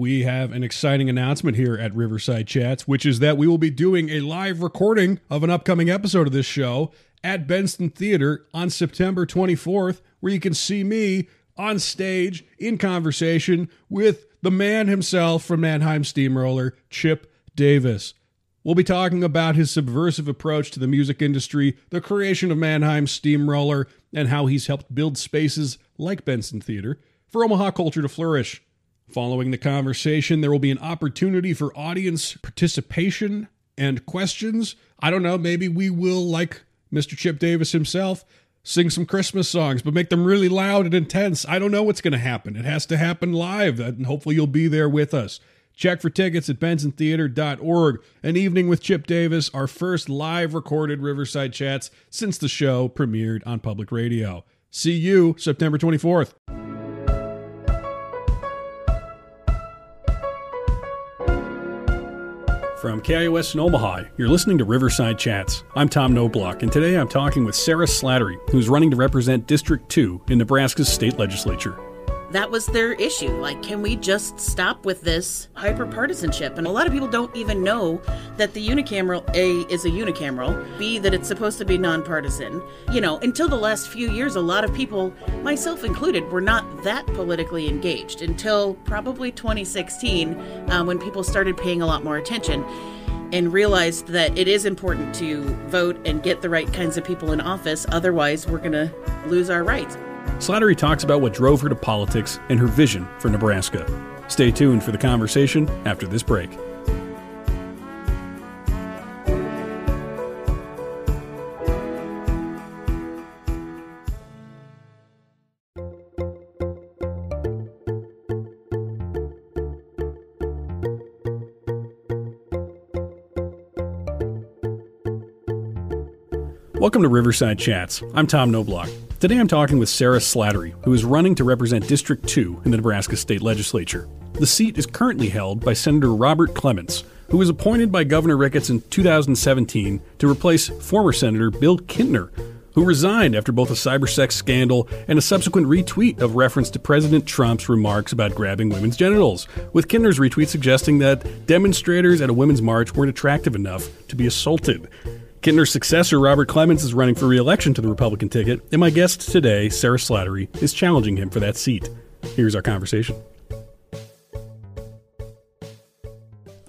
we have an exciting announcement here at Riverside Chats, which is that we will be doing a live recording of an upcoming episode of this show at Benson Theater on September 24th, where you can see me on stage in conversation with the man himself from Mannheim Steamroller, Chip Davis. We'll be talking about his subversive approach to the music industry, the creation of Mannheim Steamroller, and how he's helped build spaces like Benson Theater for Omaha culture to flourish. Following the conversation, there will be an opportunity for audience participation and questions. I don't know, maybe we will, like Mr. Chip Davis himself, sing some Christmas songs, but make them really loud and intense. I don't know what's going to happen. It has to happen live, and hopefully you'll be there with us. Check for tickets at bensontheater.org. An evening with Chip Davis, our first live recorded Riverside Chats since the show premiered on public radio. See you September 24th. From KIOS in Omaha, you're listening to Riverside Chats. I'm Tom Noblock, and today I'm talking with Sarah Slattery, who's running to represent District 2 in Nebraska's state legislature that was their issue. Like, can we just stop with this hyper partisanship? And a lot of people don't even know that the unicameral, A, is a unicameral, B, that it's supposed to be nonpartisan. You know, until the last few years, a lot of people, myself included, were not that politically engaged until probably 2016 uh, when people started paying a lot more attention and realized that it is important to vote and get the right kinds of people in office. Otherwise, we're going to lose our rights. Slattery talks about what drove her to politics and her vision for Nebraska. Stay tuned for the conversation after this break. Welcome to Riverside Chats. I'm Tom Noblock. Today I'm talking with Sarah Slattery, who is running to represent District 2 in the Nebraska State Legislature. The seat is currently held by Senator Robert Clements, who was appointed by Governor Ricketts in 2017 to replace former Senator Bill Kintner, who resigned after both a cybersex scandal and a subsequent retweet of reference to President Trump's remarks about grabbing women's genitals, with Kintner's retweet suggesting that demonstrators at a women's march weren't attractive enough to be assaulted. Kintner's successor, Robert Clements, is running for re election to the Republican ticket, and my guest today, Sarah Slattery, is challenging him for that seat. Here's our conversation.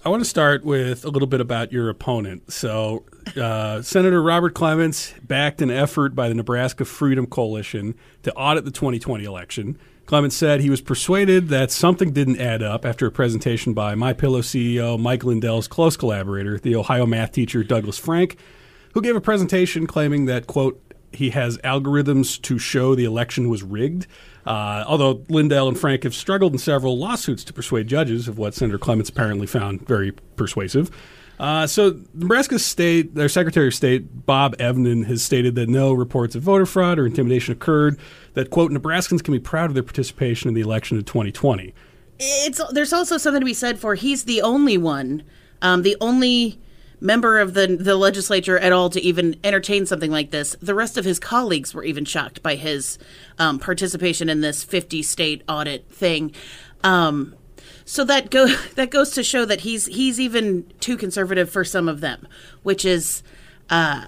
I want to start with a little bit about your opponent. So, uh, Senator Robert Clements backed an effort by the Nebraska Freedom Coalition to audit the 2020 election. Clements said he was persuaded that something didn't add up after a presentation by My Pillow CEO Mike Lindell's close collaborator, the Ohio math teacher Douglas Frank, who gave a presentation claiming that, quote, he has algorithms to show the election was rigged. Uh, although Lindell and Frank have struggled in several lawsuits to persuade judges of what Senator Clements apparently found very persuasive. Uh, so, Nebraska State, their Secretary of State, Bob Evnen, has stated that no reports of voter fraud or intimidation occurred, that, quote, Nebraskans can be proud of their participation in the election of 2020. It's, there's also something to be said for he's the only one, um, the only member of the the legislature at all to even entertain something like this. The rest of his colleagues were even shocked by his um, participation in this 50 state audit thing. Um, so that go that goes to show that he's he's even too conservative for some of them, which is uh,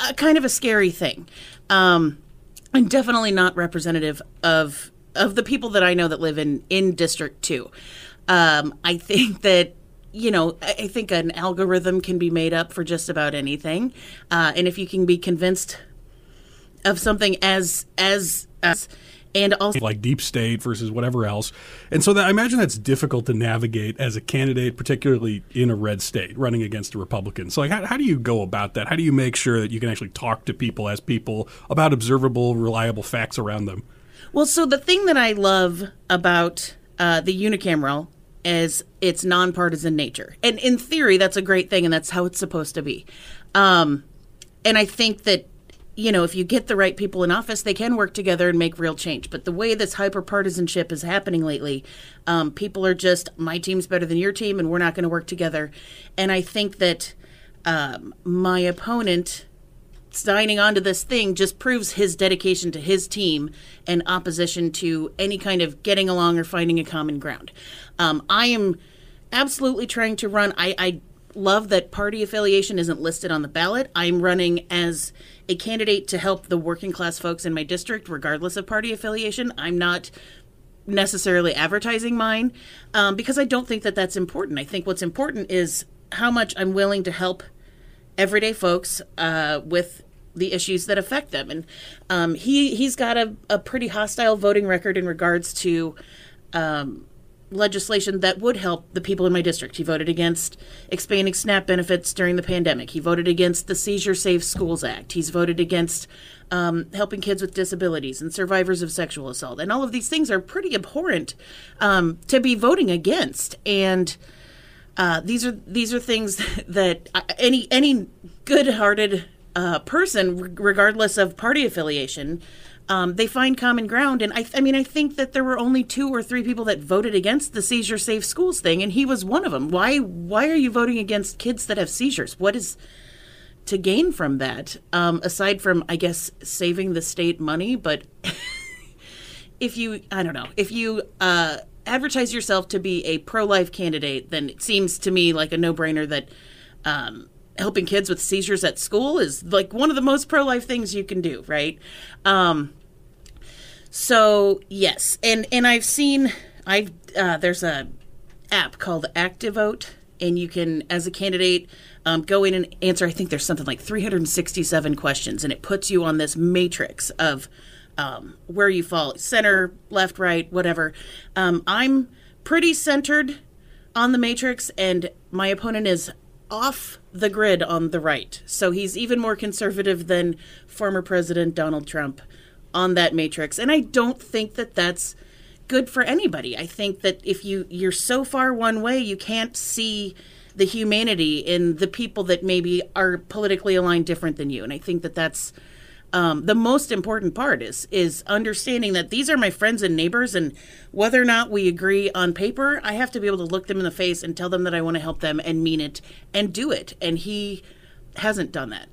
a kind of a scary thing, um, and definitely not representative of of the people that I know that live in in District Two. Um, I think that you know, I think an algorithm can be made up for just about anything, uh, and if you can be convinced of something as as as and also like deep state versus whatever else, and so that I imagine that's difficult to navigate as a candidate, particularly in a red state running against a Republican. So, like, how, how do you go about that? How do you make sure that you can actually talk to people as people about observable, reliable facts around them? Well, so the thing that I love about uh, the unicameral as its nonpartisan nature. And in theory, that's a great thing, and that's how it's supposed to be. Um, and I think that you know, if you get the right people in office, they can work together and make real change. But the way this hyper partisanship is happening lately, um, people are just, my team's better than your team, and we're not going to work together. And I think that um, my opponent signing on to this thing just proves his dedication to his team and opposition to any kind of getting along or finding a common ground. Um, I am absolutely trying to run. I, I love that party affiliation isn't listed on the ballot. I'm running as a candidate to help the working class folks in my district, regardless of party affiliation. I'm not necessarily advertising mine um, because I don't think that that's important. I think what's important is how much I'm willing to help everyday folks uh, with the issues that affect them. And um, he he's got a, a pretty hostile voting record in regards to um, legislation that would help the people in my district. He voted against expanding SNAP benefits during the pandemic. He voted against the Seizure Safe Schools Act. He's voted against um, helping kids with disabilities and survivors of sexual assault. And all of these things are pretty abhorrent um, to be voting against. And uh, these are these are things that any any good-hearted uh, person, regardless of party affiliation, um, they find common ground. And I, I mean, I think that there were only two or three people that voted against the seizure safe schools thing, and he was one of them. Why? Why are you voting against kids that have seizures? What is to gain from that? Um, aside from, I guess, saving the state money, but if you, I don't know, if you. Uh, advertise yourself to be a pro-life candidate, then it seems to me like a no-brainer that um, helping kids with seizures at school is like one of the most pro-life things you can do, right? Um, so yes, and and I've seen I uh, there's a app called ActiVote, and you can as a candidate um, go in and answer. I think there's something like 367 questions, and it puts you on this matrix of um, where you fall center, left, right, whatever. Um, I'm pretty centered on the matrix, and my opponent is off the grid on the right. So he's even more conservative than former President Donald Trump on that matrix. And I don't think that that's good for anybody. I think that if you you're so far one way, you can't see the humanity in the people that maybe are politically aligned different than you. And I think that that's um, the most important part is is understanding that these are my friends and neighbors, and whether or not we agree on paper, I have to be able to look them in the face and tell them that I want to help them and mean it and do it. And he hasn't done that.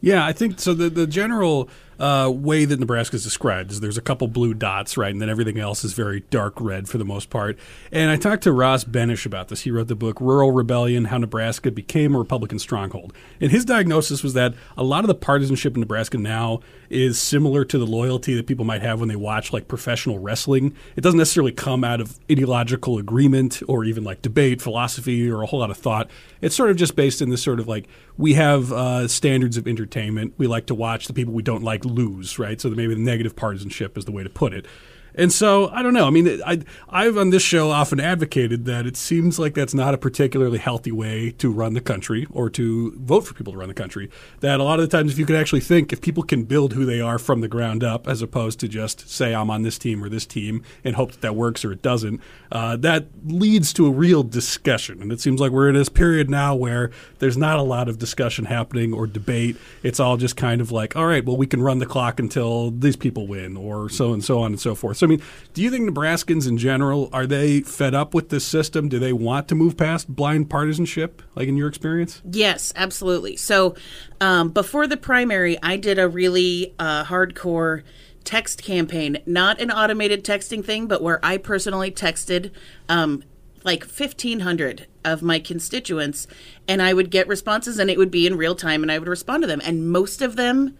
Yeah, I think so. The the general uh, way that Nebraska is described is there's a couple blue dots, right, and then everything else is very dark red for the most part. And I talked to Ross Benes about this. He wrote the book Rural Rebellion: How Nebraska Became a Republican Stronghold. And his diagnosis was that a lot of the partisanship in Nebraska now is similar to the loyalty that people might have when they watch like professional wrestling. It doesn't necessarily come out of ideological agreement or even like debate, philosophy, or a whole lot of thought. It's sort of just based in this sort of like we have uh, standards of entertainment. We like to watch the people we don't like lose, right? So maybe the negative partisanship is the way to put it. And so I don't know. I mean, I I've on this show often advocated that it seems like that's not a particularly healthy way to run the country or to vote for people to run the country. That a lot of the times, if you could actually think, if people can build who they are from the ground up, as opposed to just say I'm on this team or this team and hope that that works or it doesn't, uh, that leads to a real discussion. And it seems like we're in this period now where there's not a lot of discussion happening or debate. It's all just kind of like, all right, well, we can run the clock until these people win, or so and so on and so forth. So, I mean, do you think Nebraskans in general are they fed up with this system? Do they want to move past blind partisanship, like in your experience? Yes, absolutely. So, um, before the primary, I did a really uh, hardcore text campaign, not an automated texting thing, but where I personally texted um, like 1,500 of my constituents, and I would get responses, and it would be in real time, and I would respond to them. And most of them,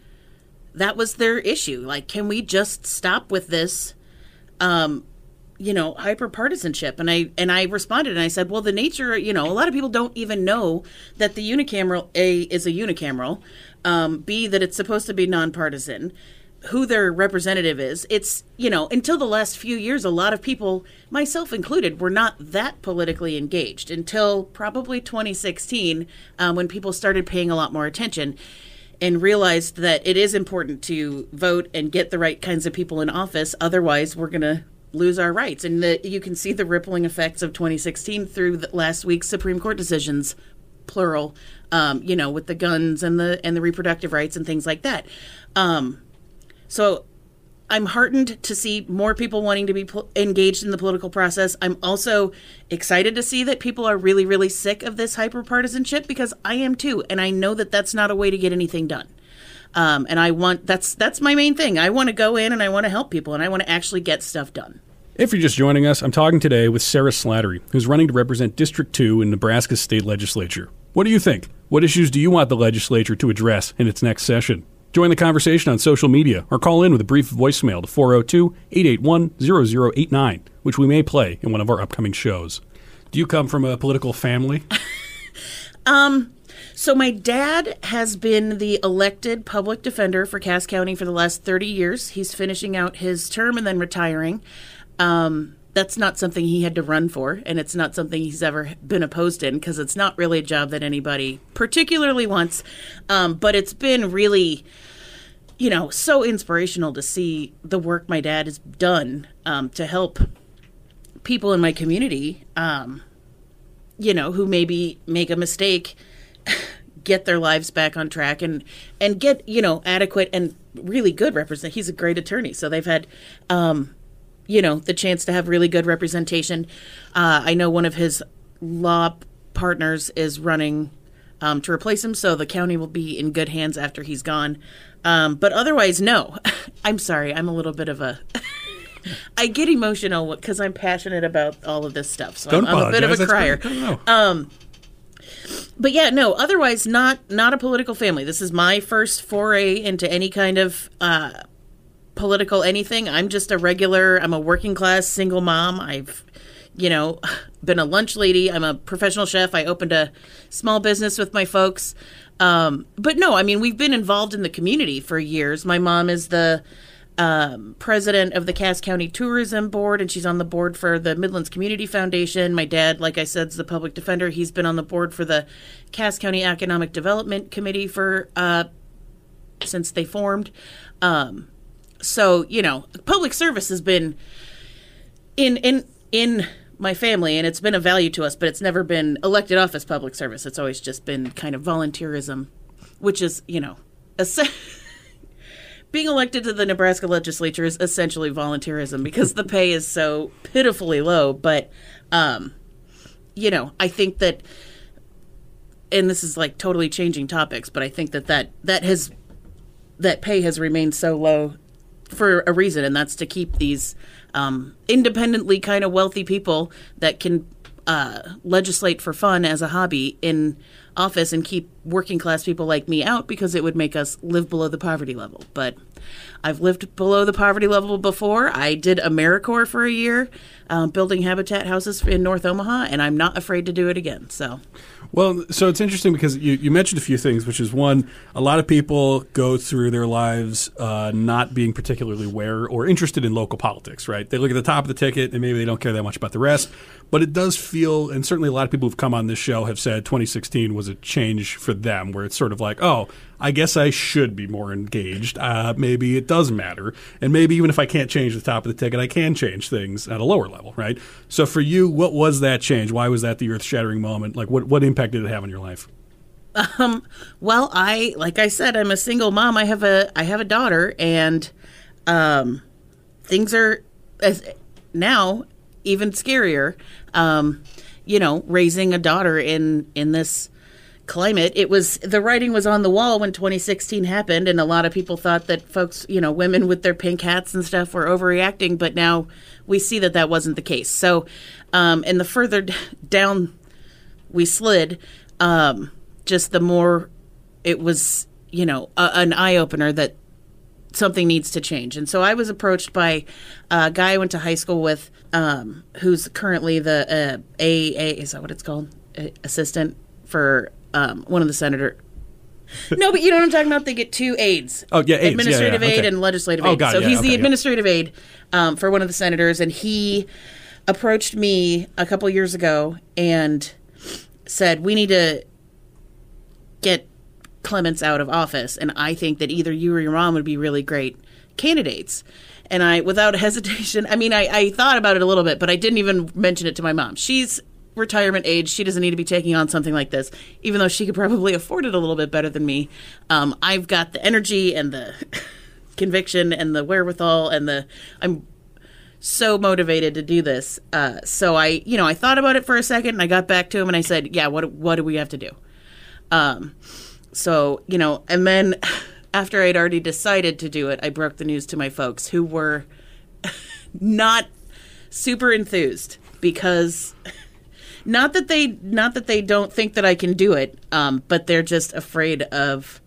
that was their issue. Like, can we just stop with this? Um, you know, hyper partisanship. And I and I responded and I said, well, the nature, you know, a lot of people don't even know that the unicameral A is a unicameral, um, B that it's supposed to be nonpartisan, who their representative is. It's you know, until the last few years, a lot of people, myself included, were not that politically engaged until probably 2016, um, when people started paying a lot more attention and realized that it is important to vote and get the right kinds of people in office. Otherwise, we're going to lose our rights. And the, you can see the rippling effects of 2016 through last week's Supreme Court decisions, plural. Um, you know, with the guns and the and the reproductive rights and things like that. Um, so I'm heartened to see more people wanting to be pl- engaged in the political process. I'm also excited to see that people are really, really sick of this hyper partisanship because I am too, and I know that that's not a way to get anything done. Um, and I want that's that's my main thing. I want to go in and I want to help people and I want to actually get stuff done. If you're just joining us, I'm talking today with Sarah Slattery, who's running to represent District 2 in Nebraska's state legislature. What do you think? What issues do you want the legislature to address in its next session? Join the conversation on social media or call in with a brief voicemail to 402 881 0089, which we may play in one of our upcoming shows. Do you come from a political family? um, so my dad has been the elected public defender for Cass County for the last 30 years. He's finishing out his term and then retiring. Um, that's not something he had to run for, and it's not something he's ever been opposed in because it's not really a job that anybody particularly wants. Um, but it's been really, you know, so inspirational to see the work my dad has done um, to help people in my community, um, you know, who maybe make a mistake, get their lives back on track, and and get you know adequate and really good represent. He's a great attorney, so they've had. Um, you know the chance to have really good representation. Uh, I know one of his law partners is running um, to replace him, so the county will be in good hands after he's gone. Um, but otherwise, no. I'm sorry. I'm a little bit of a. I get emotional because I'm passionate about all of this stuff. So Don't I'm, I'm a bit of a crier. That's great. No, no. Um, but yeah, no. Otherwise, not not a political family. This is my first foray into any kind of uh, political anything. I'm just a regular. I'm a working class single mom. I've, you know, been a lunch lady. I'm a professional chef. I opened a small business with my folks. Um, but no, I mean, we've been involved in the community for years. My mom is the um, president of the Cass County Tourism Board, and she's on the board for the Midlands Community Foundation. My dad, like I said, is the public defender. He's been on the board for the Cass County Economic Development Committee for uh, since they formed. Um, so you know, public service has been in in in my family, and it's been a value to us. But it's never been elected office public service. It's always just been kind of volunteerism, which is you know. A being elected to the Nebraska legislature is essentially volunteerism because the pay is so pitifully low. But, um, you know, I think that, and this is like totally changing topics, but I think that that, that has, that pay has remained so low for a reason, and that's to keep these um, independently kind of wealthy people that can uh, legislate for fun as a hobby in office and keep working class people like me out because it would make us live below the poverty level. But I've lived below the poverty level before. I did AmeriCorps for a year, um, building habitat houses in North Omaha, and I'm not afraid to do it again. So. Well, so it's interesting because you, you mentioned a few things, which is one, a lot of people go through their lives uh, not being particularly aware or interested in local politics, right? They look at the top of the ticket and maybe they don't care that much about the rest. But it does feel, and certainly a lot of people who've come on this show have said 2016 was a change for them, where it's sort of like, oh, I guess I should be more engaged. Uh, maybe it does matter. And maybe even if I can't change the top of the ticket, I can change things at a lower level, right? So for you, what was that change? Why was that the earth shattering moment? Like, what, what impact did it have on your life? Um, well, I, like I said, I'm a single mom. I have a, I have a daughter and, um, things are as now even scarier. Um, you know, raising a daughter in, in this, climate. It was the writing was on the wall when 2016 happened, and a lot of people thought that folks, you know, women with their pink hats and stuff were overreacting. But now we see that that wasn't the case. So, um, and the further down we slid, um, just the more it was, you know, a, an eye opener that something needs to change. And so I was approached by a guy I went to high school with, um, who's currently the uh, AA, is that what it's called? A- assistant for um, one of the senator. no, but you know what I'm talking about. They get two aides. Oh, yeah, aides. Yeah, administrative yeah, aid okay. and legislative Oh, aid. got so. Yeah, he's okay, the yeah. administrative aid um, for one of the senators, and he approached me a couple years ago and said, "We need to get Clements out of office, and I think that either you or your mom would be really great candidates." And I, without hesitation, I mean, I, I thought about it a little bit, but I didn't even mention it to my mom. She's retirement age. She doesn't need to be taking on something like this, even though she could probably afford it a little bit better than me. Um, I've got the energy and the conviction and the wherewithal and the I'm so motivated to do this. Uh, so I, you know, I thought about it for a second and I got back to him and I said, "Yeah, what what do we have to do?" Um, so you know, and then after I'd already decided to do it, I broke the news to my folks who were not super enthused because not that they not that they don't think that I can do it, um, but they're just afraid of.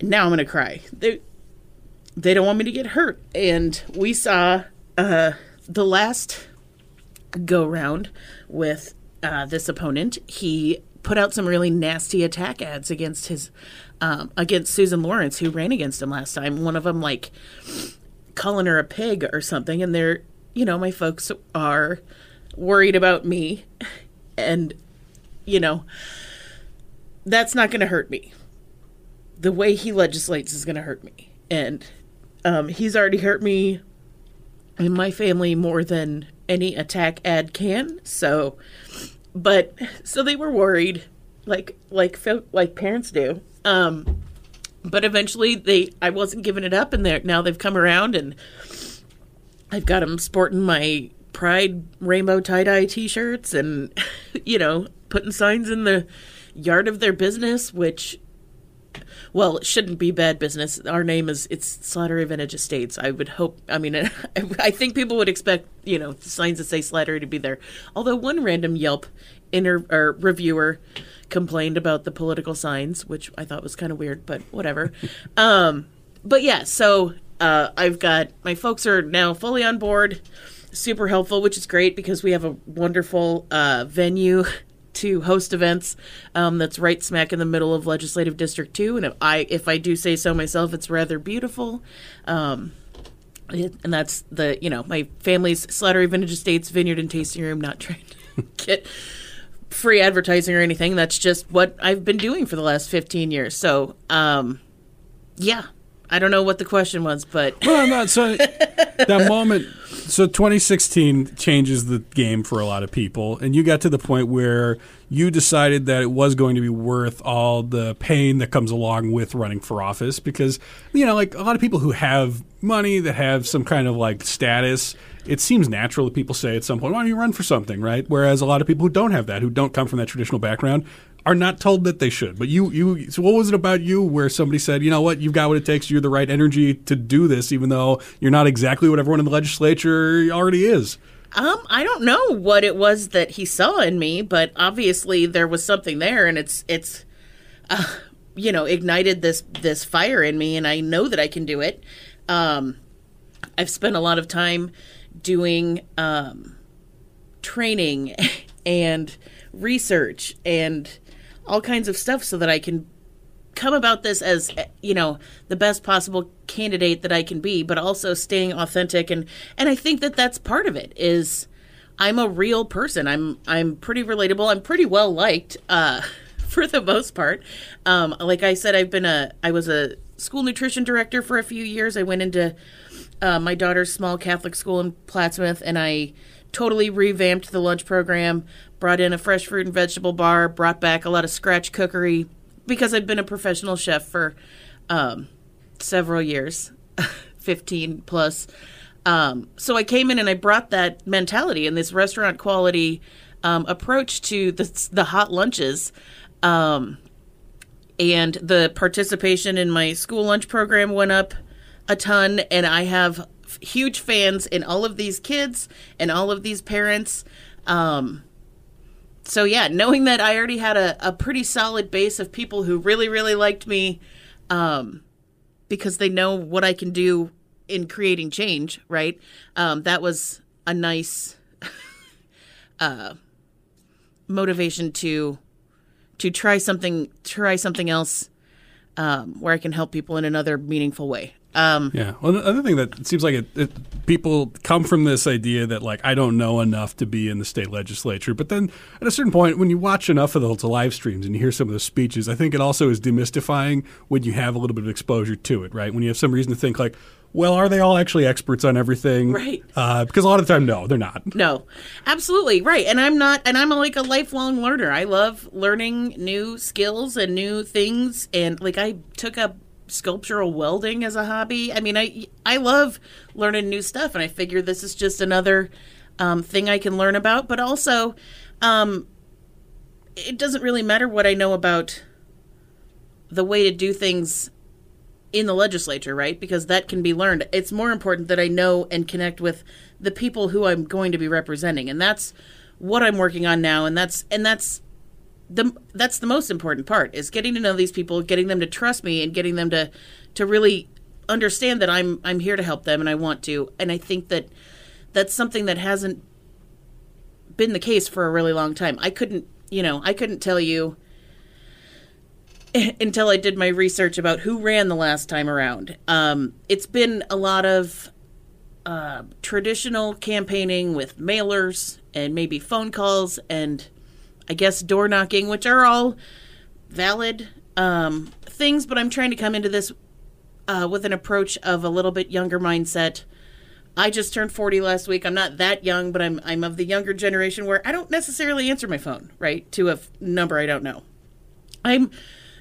Now I'm gonna cry. They they don't want me to get hurt, and we saw uh, the last go round with uh, this opponent. He put out some really nasty attack ads against his um, against Susan Lawrence, who ran against him last time. One of them like calling her a pig or something, and they're you know my folks are worried about me, and you know that's not going to hurt me. The way he legislates is going to hurt me, and um, he's already hurt me and my family more than any attack ad can. So, but so they were worried, like like like parents do. Um, but eventually they I wasn't giving it up, and they now they've come around, and I've got them sporting my Pride rainbow tie dye T-shirts, and you know putting signs in the yard of their business, which well, it shouldn't be bad business. Our name is it's Slattery Vintage Estates. I would hope. I mean, I think people would expect you know signs that say Slattery to be there. Although one random Yelp inter or reviewer complained about the political signs, which I thought was kind of weird, but whatever. um, but yeah, so uh, I've got my folks are now fully on board, super helpful, which is great because we have a wonderful uh, venue to host events. Um, that's right smack in the middle of Legislative District Two, and if I if I do say so myself, it's rather beautiful. Um, it, and that's the you know my family's Slattery Vintage Estates Vineyard and Tasting Room. Not trying to get free advertising or anything. That's just what I've been doing for the last fifteen years. So, um, yeah, I don't know what the question was, but well, I'm not so that moment. So 2016 changes the game for a lot of people, and you got to the point where you decided that it was going to be worth all the pain that comes along with running for office because you know, like a lot of people who have money that have some kind of like status. It seems natural that people say at some point, "Why don't you run for something?" Right? Whereas a lot of people who don't have that, who don't come from that traditional background, are not told that they should. But you, you. So what was it about you where somebody said, you know what, you've got what it takes. You're the right energy to do this, even though you're not exactly what everyone in the legislature already is. Um, I don't know what it was that he saw in me, but obviously there was something there, and it's it's, uh, you know, ignited this this fire in me, and I know that I can do it. Um, I've spent a lot of time doing um, training and research and all kinds of stuff so that I can come about this as you know the best possible candidate that I can be but also staying authentic. And and I think that that's part of it is I'm a real person. I'm I'm pretty relatable. I'm pretty well liked uh for the most part. Um like I said I've been a I was a school nutrition director for a few years. I went into uh, my daughter's small Catholic school in Plattsmouth and I totally revamped the lunch program brought in a fresh fruit and vegetable bar, brought back a lot of scratch cookery because I've been a professional chef for um, several years, 15 plus. Um, so I came in and I brought that mentality and this restaurant quality um, approach to the, the hot lunches. Um, and the participation in my school lunch program went up a ton, and I have huge fans in all of these kids and all of these parents. Um, so yeah, knowing that I already had a, a pretty solid base of people who really, really liked me, um, because they know what I can do in creating change, right? Um, that was a nice uh, motivation to to try something, try something else um, where I can help people in another meaningful way. Um, yeah. Well, another thing that seems like it, it, people come from this idea that like I don't know enough to be in the state legislature, but then at a certain point, when you watch enough of the live streams and you hear some of the speeches, I think it also is demystifying when you have a little bit of exposure to it, right? When you have some reason to think like, well, are they all actually experts on everything? Right. Uh, because a lot of the time, no, they're not. No, absolutely right. And I'm not, and I'm a, like a lifelong learner. I love learning new skills and new things. And like I took up sculptural welding as a hobby. I mean, I I love learning new stuff, and I figure this is just another um, thing I can learn about. But also, um, it doesn't really matter what I know about the way to do things in the legislature, right? Because that can be learned. It's more important that I know and connect with the people who I'm going to be representing, and that's what I'm working on now. And that's and that's the that's the most important part is getting to know these people, getting them to trust me, and getting them to to really understand that I'm I'm here to help them and I want to. And I think that that's something that hasn't been the case for a really long time. I couldn't, you know, I couldn't tell you until I did my research about who ran the last time around. Um, it's been a lot of uh, traditional campaigning with mailers and maybe phone calls and I guess door knocking, which are all valid um, things, but I'm trying to come into this uh, with an approach of a little bit younger mindset. I just turned 40 last week. I'm not that young, but I'm I'm of the younger generation where I don't necessarily answer my phone, right, to a f- number I don't know. I'm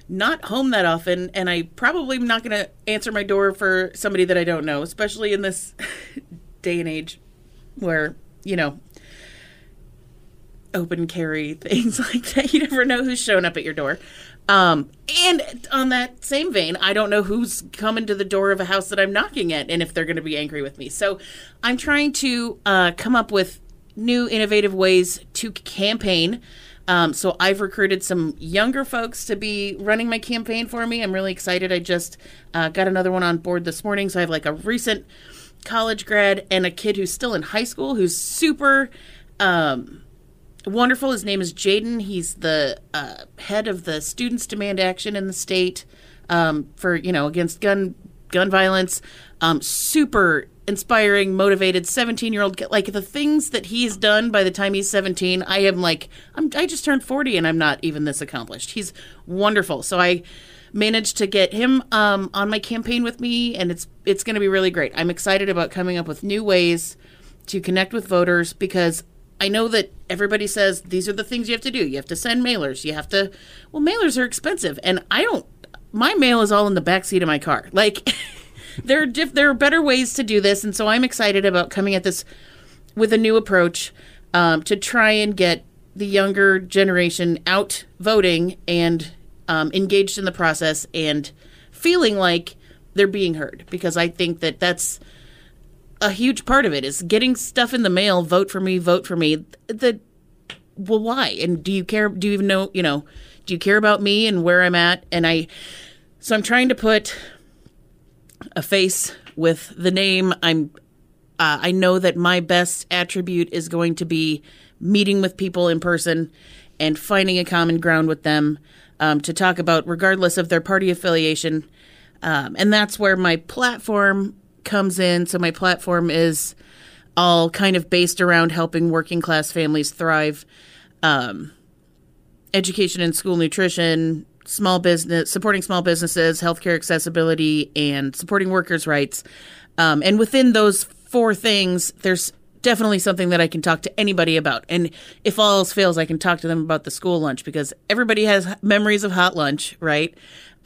not home that often, and I probably am not going to answer my door for somebody that I don't know, especially in this day and age where, you know, open carry things like that. You never know who's showing up at your door. Um, and on that same vein, I don't know who's coming to the door of a house that I'm knocking at and if they're going to be angry with me. So I'm trying to uh, come up with new, innovative ways to campaign. Um, so I've recruited some younger folks to be running my campaign for me. I'm really excited. I just uh, got another one on board this morning. So I have like a recent college grad and a kid who's still in high school who's super. Um, wonderful. His name is Jaden. He's the uh, head of the Students Demand Action in the state um, for you know against gun gun violence. Um, super inspiring, motivated, seventeen year old. Like the things that he's done by the time he's seventeen, I am like I'm. I just turned forty and I'm not even this accomplished. He's wonderful. So I managed to get him um, on my campaign with me, and it's it's going to be really great. I'm excited about coming up with new ways to connect with voters because I know that everybody says these are the things you have to do. You have to send mailers. You have to. Well, mailers are expensive, and I don't. My mail is all in the back seat of my car. Like there are diff, there are better ways to do this, and so I'm excited about coming at this with a new approach um, to try and get the younger generation out voting and um, engaged in the process and feeling like they're being heard. Because I think that that's a huge part of it is getting stuff in the mail. Vote for me. Vote for me. The well, why? And do you care? Do you even know? You know, do you care about me and where I'm at? And I, so I'm trying to put a face with the name. I'm. Uh, I know that my best attribute is going to be meeting with people in person and finding a common ground with them um, to talk about, regardless of their party affiliation. Um, and that's where my platform comes in. So my platform is all kind of based around helping working class families thrive, um, education and school nutrition, small business, supporting small businesses, healthcare accessibility, and supporting workers' rights. Um, and within those four things, there's definitely something that I can talk to anybody about. And if all else fails, I can talk to them about the school lunch because everybody has memories of hot lunch, right?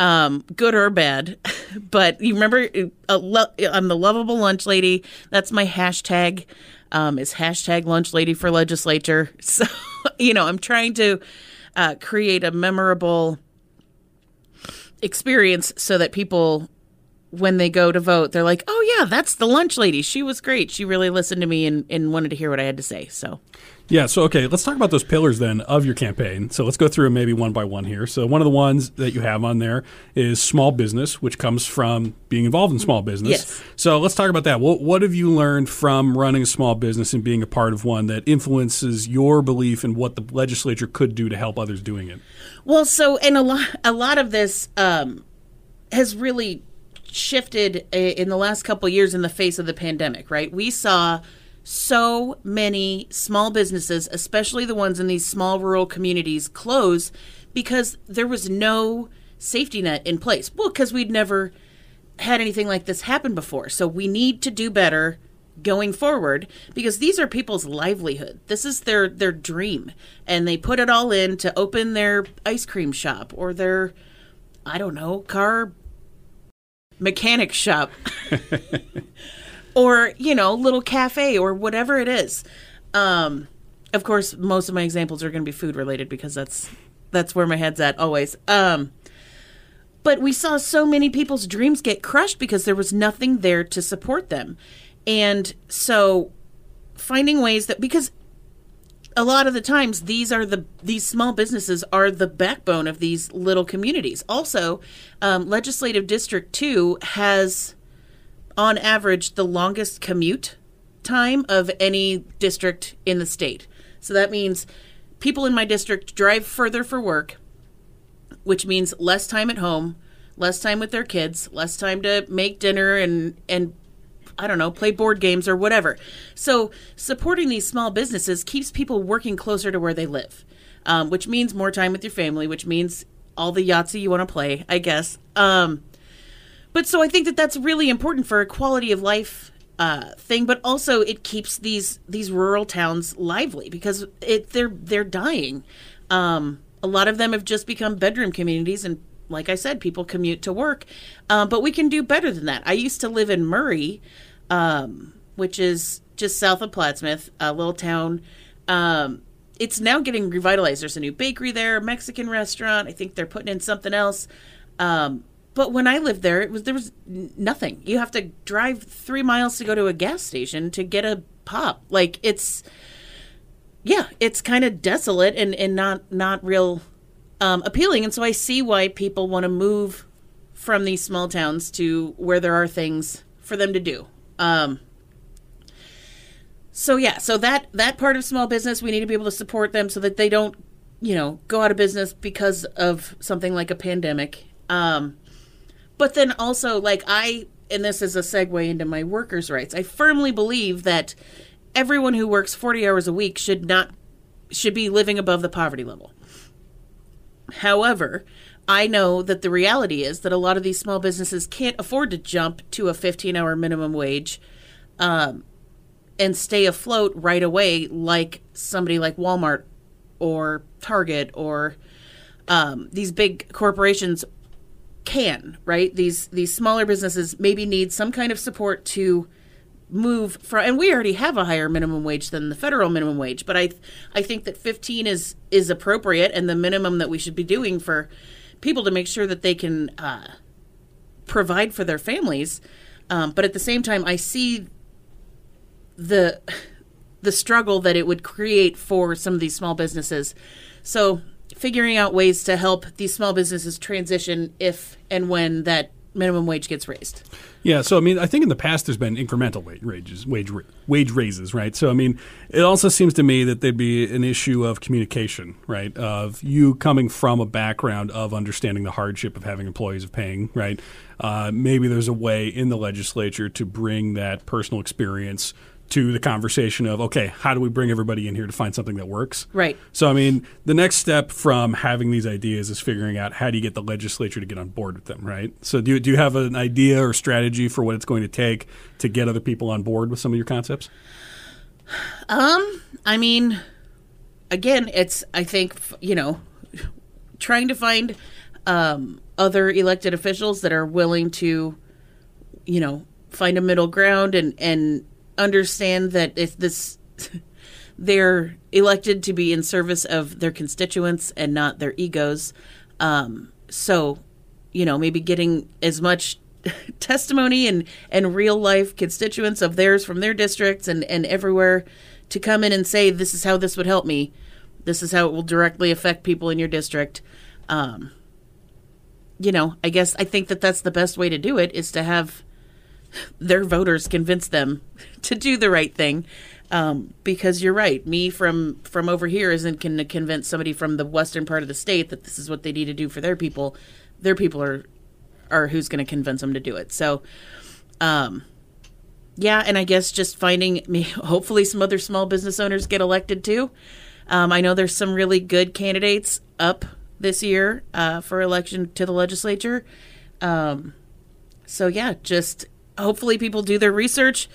um, good or bad. but you remember, uh, lo- I'm the lovable lunch lady. That's my hashtag. Um, is hashtag lunch lady for legislature. So, you know, I'm trying to uh, create a memorable experience so that people when they go to vote, they're like, "Oh yeah, that's the lunch lady. She was great. She really listened to me and, and wanted to hear what I had to say." So, yeah. So okay, let's talk about those pillars then of your campaign. So let's go through them maybe one by one here. So one of the ones that you have on there is small business, which comes from being involved in small business. Yes. So let's talk about that. What what have you learned from running a small business and being a part of one that influences your belief in what the legislature could do to help others doing it? Well, so and a lot a lot of this um, has really shifted eh, in the last couple years in the face of the pandemic, right? We saw so many small businesses, especially the ones in these small rural communities, close because there was no safety net in place. Well, because we'd never had anything like this happen before. So we need to do better going forward because these are people's livelihood. This is their their dream and they put it all in to open their ice cream shop or their I don't know, car mechanic shop. Or you know little cafe or whatever it is. Um of course most of my examples are going to be food related because that's that's where my head's at always. Um but we saw so many people's dreams get crushed because there was nothing there to support them. And so finding ways that because a lot of the times these are the these small businesses are the backbone of these little communities. Also, um, legislative district two has on average the longest commute time of any district in the state. So that means people in my district drive further for work, which means less time at home, less time with their kids, less time to make dinner and and I don't know, play board games or whatever. So supporting these small businesses keeps people working closer to where they live, um, which means more time with your family, which means all the Yahtzee you want to play, I guess. Um, but so I think that that's really important for a quality of life uh, thing, but also it keeps these these rural towns lively because it they're they're dying. Um, a lot of them have just become bedroom communities, and like I said, people commute to work. Um, but we can do better than that. I used to live in Murray, um, which is just south of Plattsmouth, a little town. Um, it's now getting revitalized. There's a new bakery there, a Mexican restaurant. I think they're putting in something else. Um, but when I lived there, it was there was nothing. You have to drive three miles to go to a gas station to get a pop. Like it's, yeah, it's kind of desolate and and not not real um, appealing. And so I see why people want to move from these small towns to where there are things for them to do. Um, so yeah, so that that part of small business, we need to be able to support them so that they don't, you know, go out of business because of something like a pandemic. Um, but then also, like I, and this is a segue into my workers' rights. I firmly believe that everyone who works forty hours a week should not should be living above the poverty level. However, I know that the reality is that a lot of these small businesses can't afford to jump to a 15 hour minimum wage um, and stay afloat right away, like somebody like Walmart or Target or um, these big corporations can, right? These these smaller businesses maybe need some kind of support to move from and we already have a higher minimum wage than the federal minimum wage, but I I think that 15 is is appropriate and the minimum that we should be doing for people to make sure that they can uh, provide for their families. Um, but at the same time, I see the the struggle that it would create for some of these small businesses. So figuring out ways to help these small businesses transition if and when that minimum wage gets raised. Yeah, so I mean, I think in the past there's been incremental wage wages, wage wage raises, right? So I mean, it also seems to me that there'd be an issue of communication, right? Of you coming from a background of understanding the hardship of having employees of paying, right? Uh, maybe there's a way in the legislature to bring that personal experience to the conversation of okay, how do we bring everybody in here to find something that works? Right. So I mean, the next step from having these ideas is figuring out how do you get the legislature to get on board with them, right? So do you, do you have an idea or strategy for what it's going to take to get other people on board with some of your concepts? Um, I mean, again, it's I think you know, trying to find um, other elected officials that are willing to, you know, find a middle ground and and understand that if this they're elected to be in service of their constituents and not their egos. Um, so, you know, maybe getting as much testimony and, and real life constituents of theirs from their districts and, and everywhere to come in and say, this is how this would help me. This is how it will directly affect people in your district. Um, you know, I guess I think that that's the best way to do it is to have their voters convince them to do the right thing. Um, because you're right, me from from over here isn't going to convince somebody from the western part of the state that this is what they need to do for their people. Their people are are who's going to convince them to do it. So, um, yeah, and I guess just finding me. Hopefully, some other small business owners get elected too. Um, I know there's some really good candidates up this year uh, for election to the legislature. Um, so yeah, just hopefully people do their research,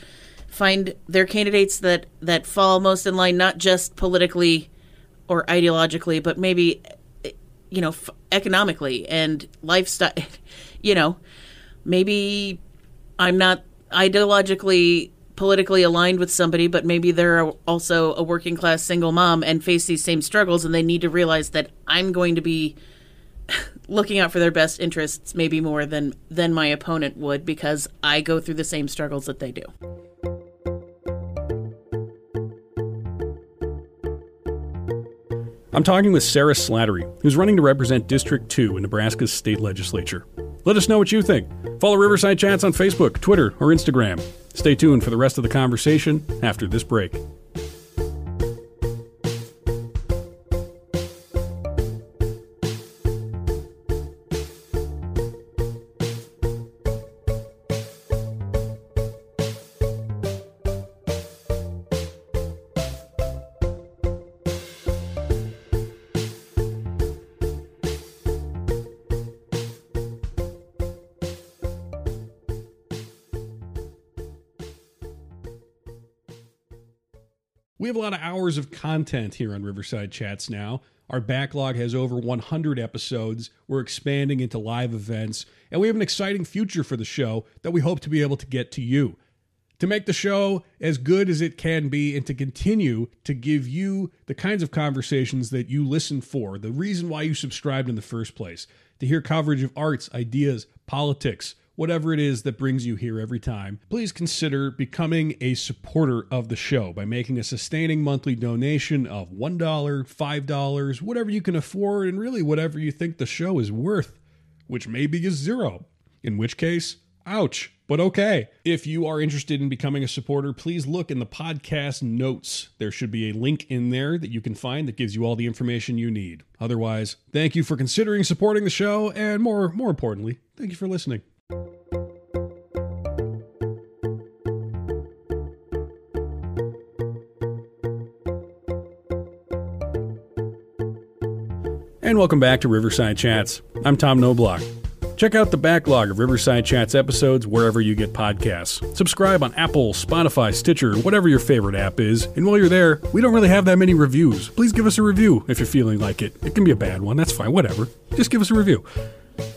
find their candidates that that fall most in line, not just politically or ideologically, but maybe you know f- economically and lifestyle. You know, maybe I'm not ideologically politically aligned with somebody, but maybe they're also a working class single mom and face these same struggles, and they need to realize that I'm going to be looking out for their best interests maybe more than than my opponent would because I go through the same struggles that they do. I'm talking with Sarah Slattery, who's running to represent District 2 in Nebraska's state legislature. Let us know what you think. Follow Riverside Chats on Facebook, Twitter, or Instagram. Stay tuned for the rest of the conversation after this break. Lot of hours of content here on Riverside Chats now. Our backlog has over 100 episodes. We're expanding into live events, and we have an exciting future for the show that we hope to be able to get to you. To make the show as good as it can be and to continue to give you the kinds of conversations that you listen for, the reason why you subscribed in the first place, to hear coverage of arts, ideas, politics, whatever it is that brings you here every time, please consider becoming a supporter of the show by making a sustaining monthly donation of $1, $5, whatever you can afford, and really whatever you think the show is worth, which maybe is zero. In which case, ouch, but okay. If you are interested in becoming a supporter, please look in the podcast notes. There should be a link in there that you can find that gives you all the information you need. Otherwise, thank you for considering supporting the show, and more, more importantly, thank you for listening. And welcome back to Riverside Chats. I'm Tom Knoblauch. Check out the backlog of Riverside Chats episodes wherever you get podcasts. Subscribe on Apple, Spotify, Stitcher, whatever your favorite app is. And while you're there, we don't really have that many reviews. Please give us a review if you're feeling like it. It can be a bad one, that's fine, whatever. Just give us a review.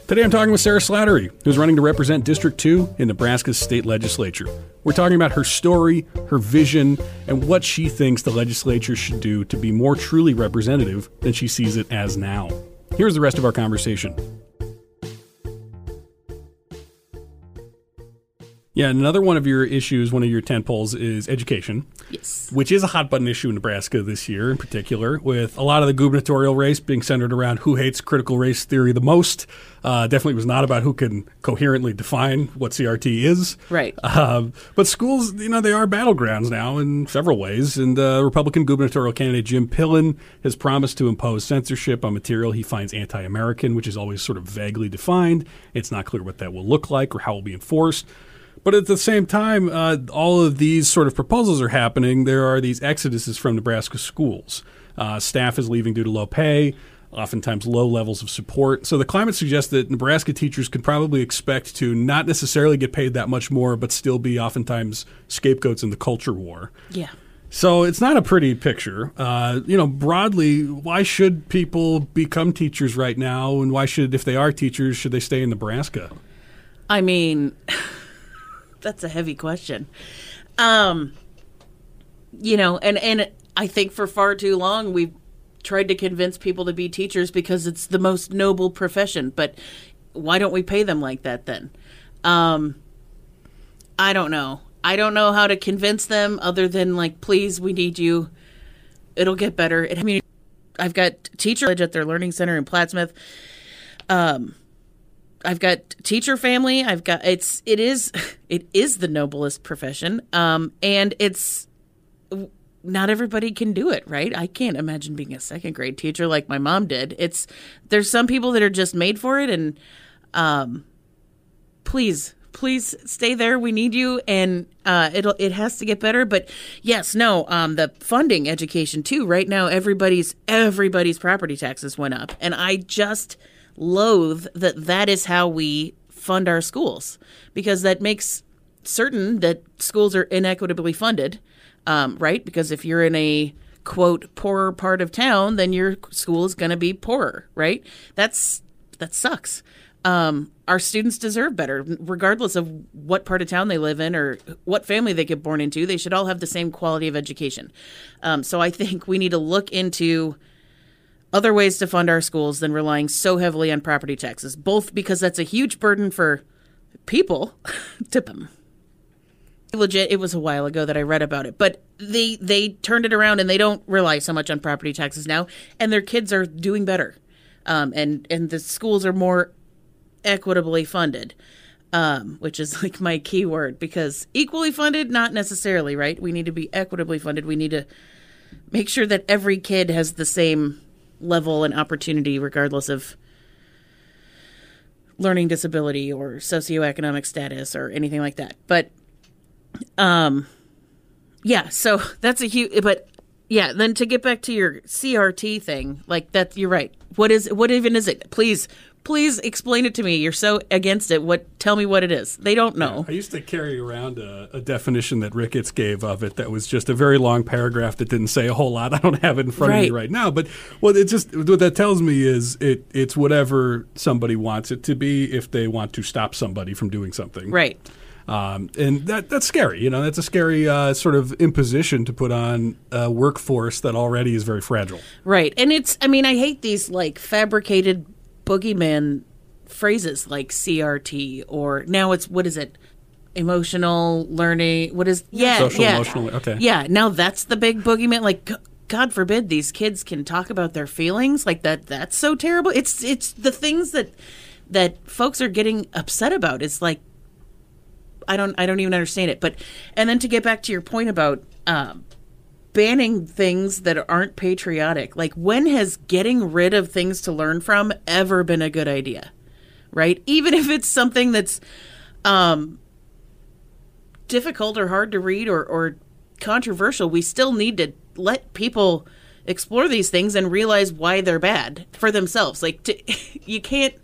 Today I'm talking with Sarah Slattery, who's running to represent District 2 in Nebraska's state legislature. We're talking about her story, her vision, and what she thinks the legislature should do to be more truly representative than she sees it as now. Here's the rest of our conversation. Yeah, another one of your issues, one of your tent poles is education. Yes. Which is a hot button issue in Nebraska this year in particular, with a lot of the gubernatorial race being centered around who hates critical race theory the most. Uh, definitely was not about who can coherently define what CRT is. Right. Um, but schools, you know, they are battlegrounds now in several ways. And uh, Republican gubernatorial candidate Jim Pillen has promised to impose censorship on material he finds anti American, which is always sort of vaguely defined. It's not clear what that will look like or how it will be enforced. But at the same time, uh, all of these sort of proposals are happening. There are these exoduses from Nebraska schools. Uh, staff is leaving due to low pay, oftentimes low levels of support. So the climate suggests that Nebraska teachers could probably expect to not necessarily get paid that much more, but still be oftentimes scapegoats in the culture war. Yeah. So it's not a pretty picture. Uh, you know, broadly, why should people become teachers right now? And why should, if they are teachers, should they stay in Nebraska? I mean, that's a heavy question. Um, you know, and and I think for far too long we've tried to convince people to be teachers because it's the most noble profession. But why don't we pay them like that then? Um, I don't know. I don't know how to convince them other than like, please, we need you. It'll get better. I mean, I've got teacher at their learning center in Plattsmouth. Um, I've got teacher family. I've got it's it is it is the noblest profession. Um, and it's not everybody can do it, right? I can't imagine being a second grade teacher like my mom did. It's there's some people that are just made for it, and um, please, please stay there. We need you, and uh, it'll it has to get better. But yes, no, um, the funding education too. Right now, everybody's everybody's property taxes went up, and I just loathe that that is how we fund our schools because that makes certain that schools are inequitably funded um, right? Because if you're in a quote poorer part of town, then your school is going to be poorer, right? That's that sucks. Um, our students deserve better, regardless of what part of town they live in or what family they get born into. They should all have the same quality of education. Um, so I think we need to look into other ways to fund our schools than relying so heavily on property taxes, both because that's a huge burden for people to them. Legit, it was a while ago that I read about it, but they they turned it around and they don't rely so much on property taxes now, and their kids are doing better, um, and and the schools are more equitably funded, um, which is like my key word because equally funded, not necessarily right. We need to be equitably funded. We need to make sure that every kid has the same level and opportunity, regardless of learning disability or socioeconomic status or anything like that. But, um, yeah, so that's a huge, but yeah, then to get back to your CRT thing, like that, you're right. What is, what even is it? Please please explain it to me. You're so against it. What? Tell me what it is. They don't know. I used to carry around a, a, definition that Ricketts gave of it that was just a very long paragraph that didn't say a whole lot. I don't have it in front right. of me right now, but what it just what that tells me is it it's whatever somebody wants it to be if they want to stop somebody from doing something. Right. Um, and that that's scary. You know, that's a scary uh, sort of imposition to put on a workforce that already is very fragile. Right. And it's, I mean, I hate these like fabricated boogeyman phrases like CRT or now it's what is it? Emotional learning. What is yeah social yeah emotional okay yeah now that's the big boogeyman like. God forbid these kids can talk about their feelings like that. That's so terrible. It's it's the things that that folks are getting upset about. It's like I don't I don't even understand it. But and then to get back to your point about um, banning things that aren't patriotic. Like, when has getting rid of things to learn from ever been a good idea? Right? Even if it's something that's um, difficult or hard to read or, or controversial, we still need to let people explore these things and realize why they're bad for themselves. Like, to, you can't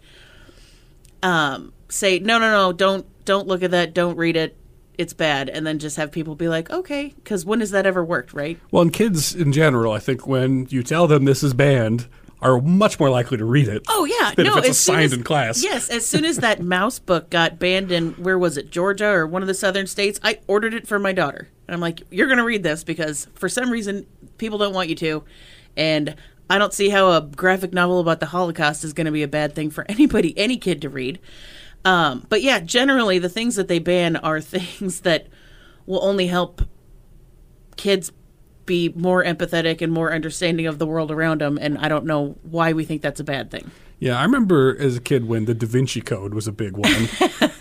um, say, no, no, no, don't don't look at that, don't read it it's bad and then just have people be like okay because when has that ever worked right? Well and kids in general i think when you tell them this is banned are much more likely to read it oh yeah. than no if it's assigned as, in class. Yes as soon as that Maus book got banned in where was it georgia or one of the southern states i ordered it for my daughter. And i'm like you're going to read this because for some reason people don't want you to and i don't see how a graphic novel about the holocaust is going to be a bad thing for anybody any kid to read um, but yeah, generally the things that they ban are things that will only help kids be more empathetic and more understanding of the world around them. And I don't know why we think that's a bad thing. Yeah, I remember as a kid when the Da Vinci Code was a big one.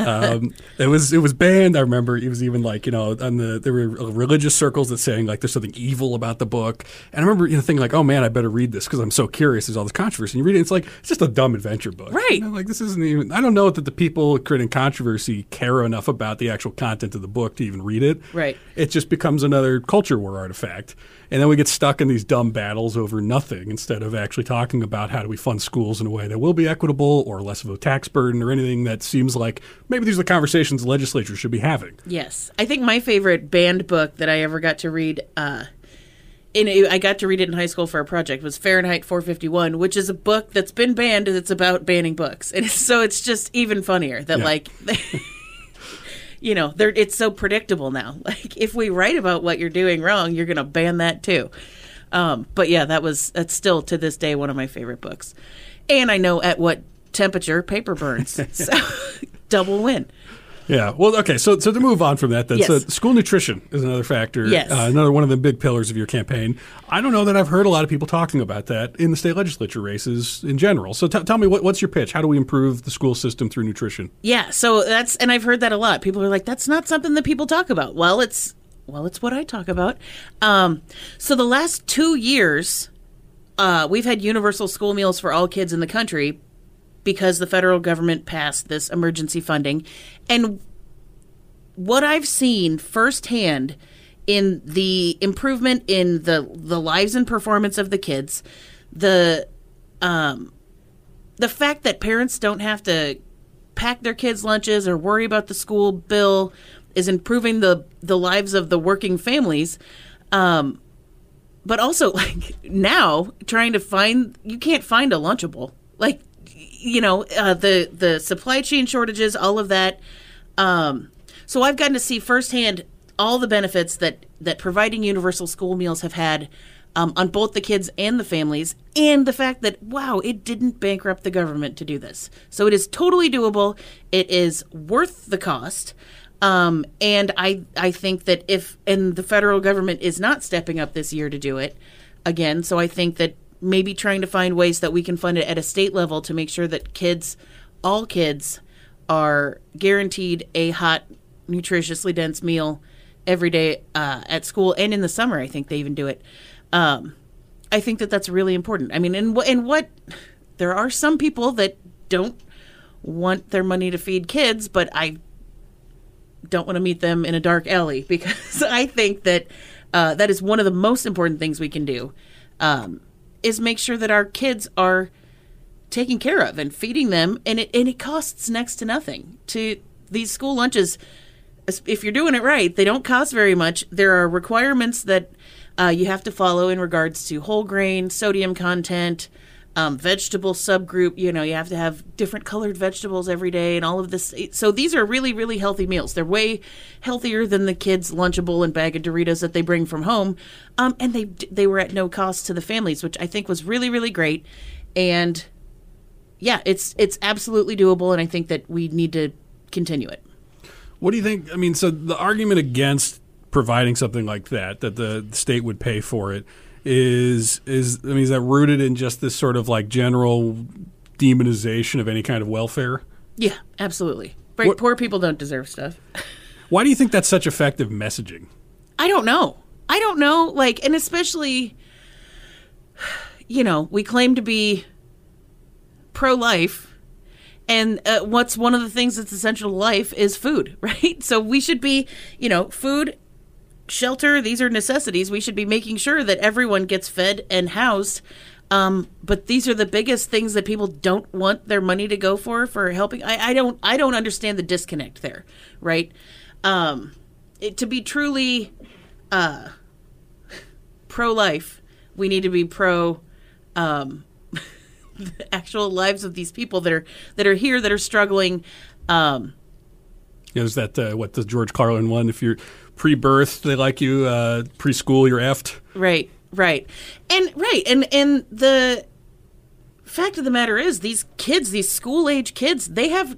um, it was it was banned. I remember it was even like you know on the there were religious circles that saying like there's something evil about the book. And I remember you know thinking like oh man I better read this because I'm so curious. There's all this controversy. And you read it, it's like it's just a dumb adventure book, right? Like this isn't even. I don't know that the people creating controversy care enough about the actual content of the book to even read it. Right. It just becomes another culture war artifact. And then we get stuck in these dumb battles over nothing instead of actually talking about how do we fund schools in a way that will be equitable or less of a tax burden or anything that seems like maybe these are the conversations the legislature should be having. Yes. I think my favorite banned book that I ever got to read, uh, in a, I got to read it in high school for a project was Fahrenheit 451, which is a book that's been banned and it's about banning books. And so it's just even funnier that yeah. like you know, it's so predictable now. Like if we write about what you're doing wrong, you're going to ban that too. Um, but yeah, that was that's still to this day one of my favorite books, and I know at what temperature paper burns. so double win. Yeah. Well, okay. So, so to move on from that, then, yes. so school nutrition is another factor. Yes. Uh, another one of the big pillars of your campaign. I don't know that I've heard a lot of people talking about that in the state legislature races in general. So, t- tell me what, what's your pitch? How do we improve the school system through nutrition? Yeah. So that's, and I've heard that a lot. People are like, that's not something that people talk about. Well, it's, well, it's what I talk about. Um, so the last two years, uh, we've had universal school meals for all kids in the country, because the federal government passed this emergency funding. And what I've seen firsthand in the improvement in the the lives and performance of the kids, the um, the fact that parents don't have to pack their kids' lunches or worry about the school bill is improving the the lives of the working families. Um, but also like now trying to find you can't find a lunchable. Like you know uh, the the supply chain shortages, all of that. Um, so I've gotten to see firsthand all the benefits that that providing universal school meals have had um, on both the kids and the families, and the fact that, wow, it didn't bankrupt the government to do this. So it is totally doable. It is worth the cost. Um, and I, I think that if, and the federal government is not stepping up this year to do it again, so I think that maybe trying to find ways that we can fund it at a state level to make sure that kids, all kids, are guaranteed a hot, nutritiously dense meal every day uh, at school and in the summer. I think they even do it. Um, I think that that's really important. I mean, and, and what there are some people that don't want their money to feed kids, but I don't want to meet them in a dark alley because I think that uh, that is one of the most important things we can do. Um, is make sure that our kids are taken care of and feeding them, and it and it costs next to nothing. To these school lunches, if you're doing it right, they don't cost very much. There are requirements that uh, you have to follow in regards to whole grain, sodium content, um, vegetable subgroup. You know, you have to have different colored vegetables every day, and all of this. So these are really, really healthy meals. They're way healthier than the kids' Lunchable and bag of Doritos that they bring from home. Um, and they they were at no cost to the families, which I think was really, really great. And yeah, it's it's absolutely doable, and I think that we need to continue it. What do you think? I mean, so the argument against providing something like that, that the state would pay for it, is is I mean, is that rooted in just this sort of like general demonization of any kind of welfare? Yeah, absolutely. Right, what, poor people don't deserve stuff. why do you think that's such effective messaging? I don't know. I don't know. Like, and especially, you know, we claim to be pro life. And uh, what's one of the things that's essential to life is food, right? So we should be, you know, food shelter, these are necessities. We should be making sure that everyone gets fed and housed. Um, but these are the biggest things that people don't want their money to go for for helping. I, I don't I don't understand the disconnect there, right? Um, it, to be truly uh, pro life, we need to be pro um, the actual lives of these people that are that are here that are struggling. Um, is that uh, what the George Carlin one? If you're pre-birth, they like you. Uh, preschool, you're effed. Right, right, and right, and and the fact of the matter is, these kids, these school age kids, they have.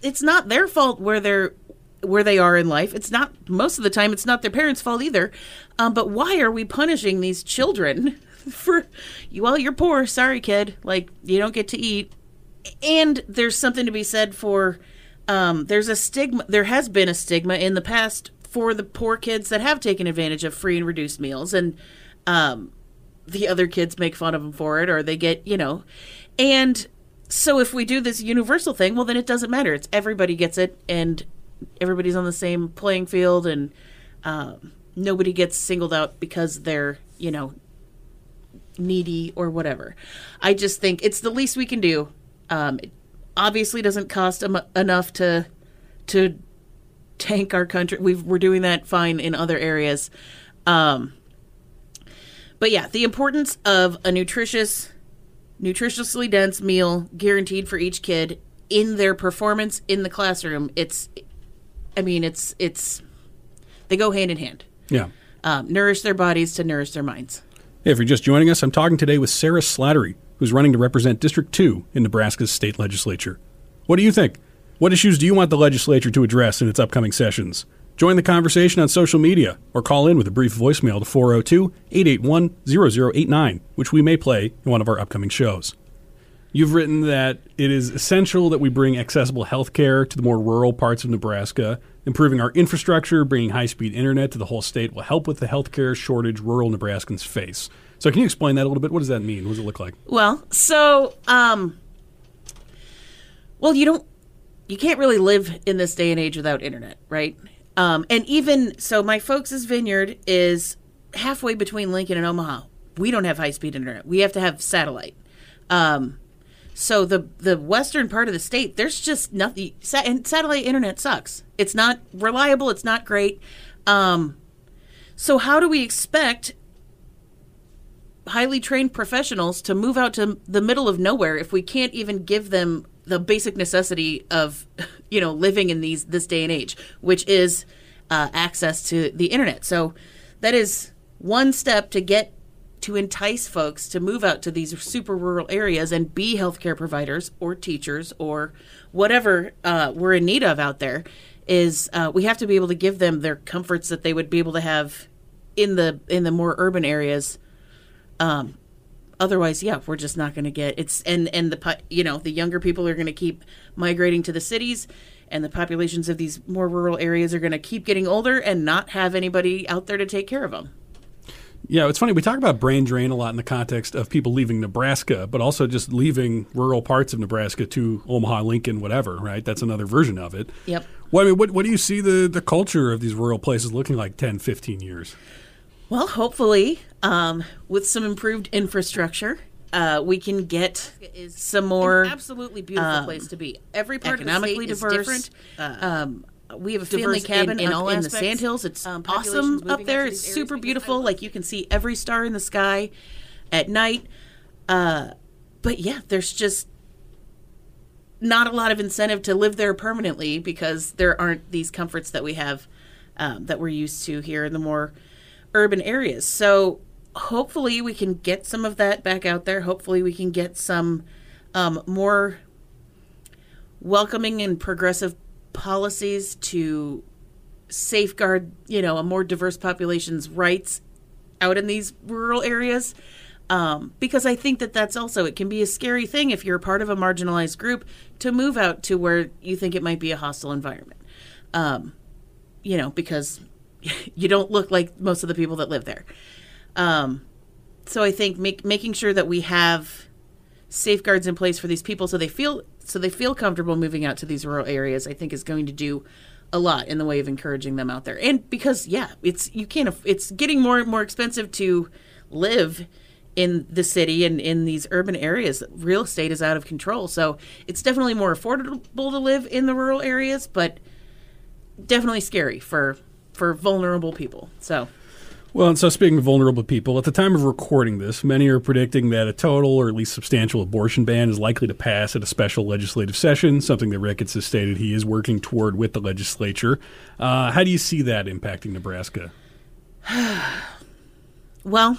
It's not their fault where they're where they are in life. It's not most of the time. It's not their parents' fault either. Um, but why are we punishing these children for? Well, you're poor. Sorry, kid. Like you don't get to eat. And there's something to be said for. Um, there's a stigma. There has been a stigma in the past for the poor kids that have taken advantage of free and reduced meals and um, the other kids make fun of them for it or they get you know. And so if we do this universal thing well then it doesn't matter. It's everybody gets it and everybody's on the same playing field and um, nobody gets singled out because they're you know needy or whatever. I just think it's the least we can do. Um, it obviously doesn't cost em- enough to to tank our country. we are doing that fine in other areas. Um, but yeah, the importance of a nutritious, nutritiously dense meal guaranteed for each kid in their performance in the classroom. It's, I mean, it's it's they go hand in hand. Yeah. Um, nourish their bodies to nourish their minds. Hey, if you're just joining us, I'm talking today with Sarah Slattery, who's running to represent District 2 in Nebraska's state legislature. What do you think? What issues do you want the legislature to address in its upcoming sessions? Join the conversation on social media or call in with a brief voicemail to 402 881 0089, which we may play in one of our upcoming shows. You've written that it is essential that we bring accessible health care to the more rural parts of Nebraska. Improving our infrastructure, bringing high speed internet to the whole state will help with the healthcare shortage rural Nebraskans face. So, can you explain that a little bit? What does that mean? What does it look like? Well, so, um, well, you don't you can't really live in this day and age without internet, right? Um, and even so, my folks' vineyard is halfway between Lincoln and Omaha. We don't have high speed internet. We have to have satellite. Um, so the the western part of the state, there's just nothing. and satellite internet sucks. It's not reliable. It's not great. Um, so how do we expect highly trained professionals to move out to the middle of nowhere if we can't even give them the basic necessity of you know living in these this day and age, which is uh, access to the internet. So that is one step to get to entice folks to move out to these super rural areas and be healthcare providers or teachers or whatever uh, we're in need of out there is uh, we have to be able to give them their comforts that they would be able to have in the in the more urban areas um, otherwise yeah we're just not going to get it's and and the you know the younger people are going to keep migrating to the cities and the populations of these more rural areas are going to keep getting older and not have anybody out there to take care of them yeah, it's funny. We talk about brain drain a lot in the context of people leaving Nebraska, but also just leaving rural parts of Nebraska to Omaha, Lincoln, whatever, right? That's another version of it. Yep. Well, I mean, what, what do you see the, the culture of these rural places looking like 10, 15 years? Well, hopefully, um, with some improved infrastructure, uh, we can get some more absolutely beautiful um, place to be. Every part economically of the state diverse. Is different. Uh, um, we have a family cabin in, in, all in the sandhills. It's um, awesome up there. It's super beautiful. Like you can see every star in the sky at night. Uh, but yeah, there's just not a lot of incentive to live there permanently because there aren't these comforts that we have um, that we're used to here in the more urban areas. So hopefully we can get some of that back out there. Hopefully we can get some um, more welcoming and progressive policies to safeguard, you know, a more diverse population's rights out in these rural areas. Um, because I think that that's also it can be a scary thing if you're part of a marginalized group to move out to where you think it might be a hostile environment. Um, you know, because you don't look like most of the people that live there. Um, so I think make, making sure that we have safeguards in place for these people so they feel so they feel comfortable moving out to these rural areas i think is going to do a lot in the way of encouraging them out there. And because yeah it's you can't it's getting more and more expensive to live in the city and in these urban areas. Real estate is out of control. So it's definitely more affordable to live in the rural areas but definitely scary for for vulnerable people so well, and so speaking of vulnerable people, at the time of recording this, many are predicting that a total or at least substantial abortion ban is likely to pass at a special legislative session, something that Ricketts has stated he is working toward with the legislature. Uh, how do you see that impacting Nebraska? well,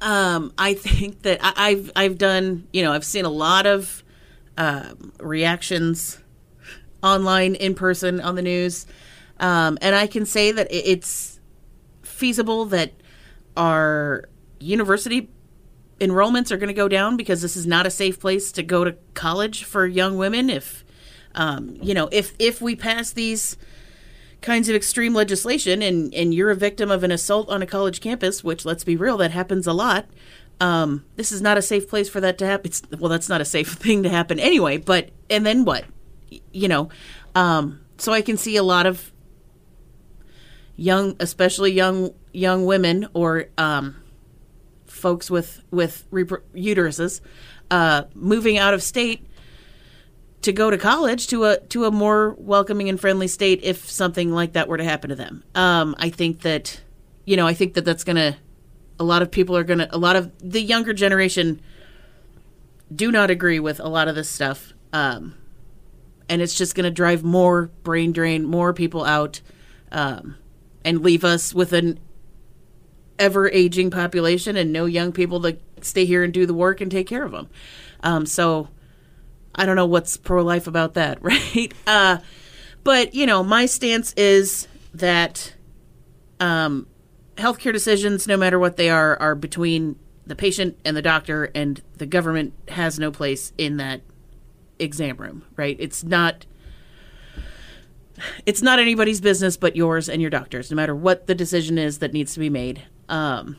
um, I think that I, have I've done you know I've seen a lot of uh, reactions online, in person, on the news, um, and I can say that it's feasible that our university enrollments are going to go down because this is not a safe place to go to college for young women if um, you know if if we pass these kinds of extreme legislation and and you're a victim of an assault on a college campus which let's be real that happens a lot um, this is not a safe place for that to happen it's, well that's not a safe thing to happen anyway but and then what? You know um, so i can see a lot of young, especially young young women or um, folks with with uteruses uh, moving out of state to go to college to a to a more welcoming and friendly state if something like that were to happen to them. Um, I think that you know I think that that's gonna a lot of people are gonna a lot of the younger generation do not agree with a lot of this stuff. Um, and it's just going to drive more brain drain, more people out. Um, and leave us with an ever aging population and no young people to stay here and do the work and take care of them. Um, so I don't know what's pro life about that, right? Uh, but, you know, my stance is that um, healthcare decisions, no matter what they are, are between the patient and the doctor, and the government has no place in that exam room, right? It's not it's not anybody's business but yours and your doctor's, no matter what the decision is that needs to be made. Um,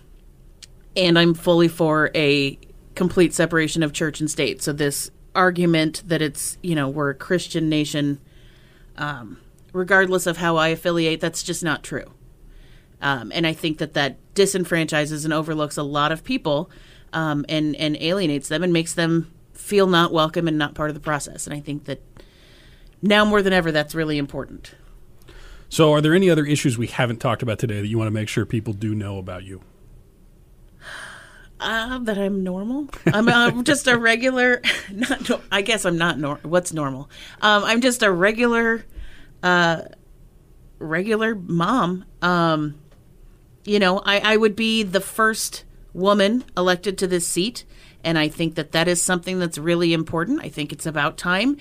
and I'm fully for a complete separation of church and state. So this argument that it's you know we're a Christian nation, um, regardless of how I affiliate, that's just not true. Um, and I think that that disenfranchises and overlooks a lot of people, um, and and alienates them and makes them feel not welcome and not part of the process. And I think that now more than ever, that's really important. So, are there any other issues we haven't talked about today that you want to make sure people do know about you? Uh, that I'm normal. I'm, I'm just a regular. Not. No, I guess I'm not. Nor- what's normal? Um, I'm just a regular, uh, regular mom. Um, you know, I, I would be the first woman elected to this seat. And I think that that is something that's really important. I think it's about time.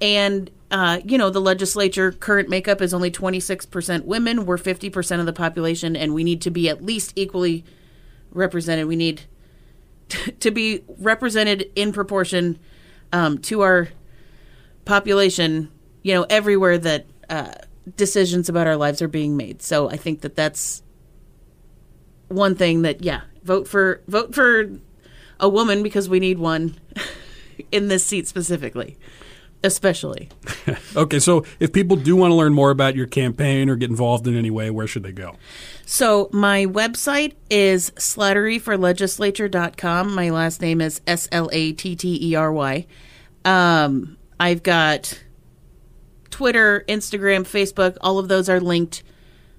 And, uh, you know, the legislature current makeup is only 26% women. We're 50% of the population, and we need to be at least equally represented. We need to be represented in proportion um, to our population, you know, everywhere that uh, decisions about our lives are being made. So I think that that's one thing that, yeah, vote for vote for a woman because we need one in this seat specifically especially. okay, so if people do want to learn more about your campaign or get involved in any way, where should they go? So my website is slatteryforlegislature.com. My last name is S L A T T E R Y. Um, I've got Twitter, Instagram, Facebook. All of those are linked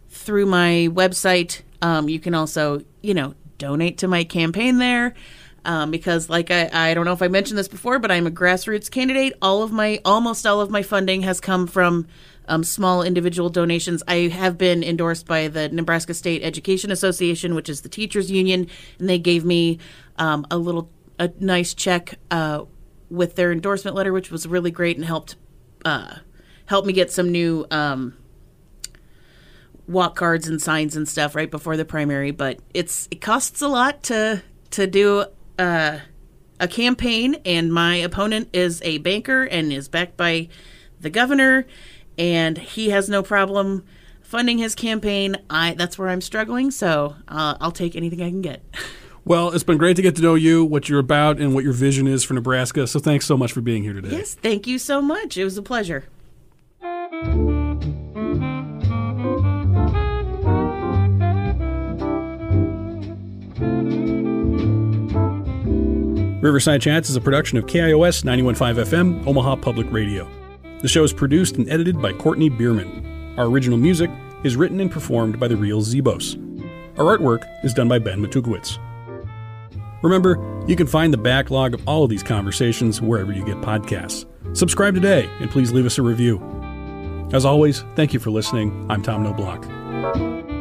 through my website. Um, you can also, you know, donate to my campaign there um, because like I, I don't know if I mentioned this before, but I'm a grassroots candidate. All of my almost all of my funding has come from um, small individual donations. I have been endorsed by the Nebraska State Education Association, which is the teachers union, and they gave me um, a little a nice check uh, with their endorsement letter, which was really great and helped uh, help me get some new um, walk cards and signs and stuff right before the primary. But it's it costs a lot to to do uh, a campaign, and my opponent is a banker and is backed by the governor, and he has no problem funding his campaign. I that's where I'm struggling, so uh, I'll take anything I can get. Well, it's been great to get to know you, what you're about, and what your vision is for Nebraska. So thanks so much for being here today. Yes, thank you so much. It was a pleasure. Riverside Chats is a production of KIOS 915 FM, Omaha Public Radio. The show is produced and edited by Courtney Bierman. Our original music is written and performed by the Real Zebos. Our artwork is done by Ben Matukowitz. Remember, you can find the backlog of all of these conversations wherever you get podcasts. Subscribe today and please leave us a review. As always, thank you for listening. I'm Tom Knoblauch.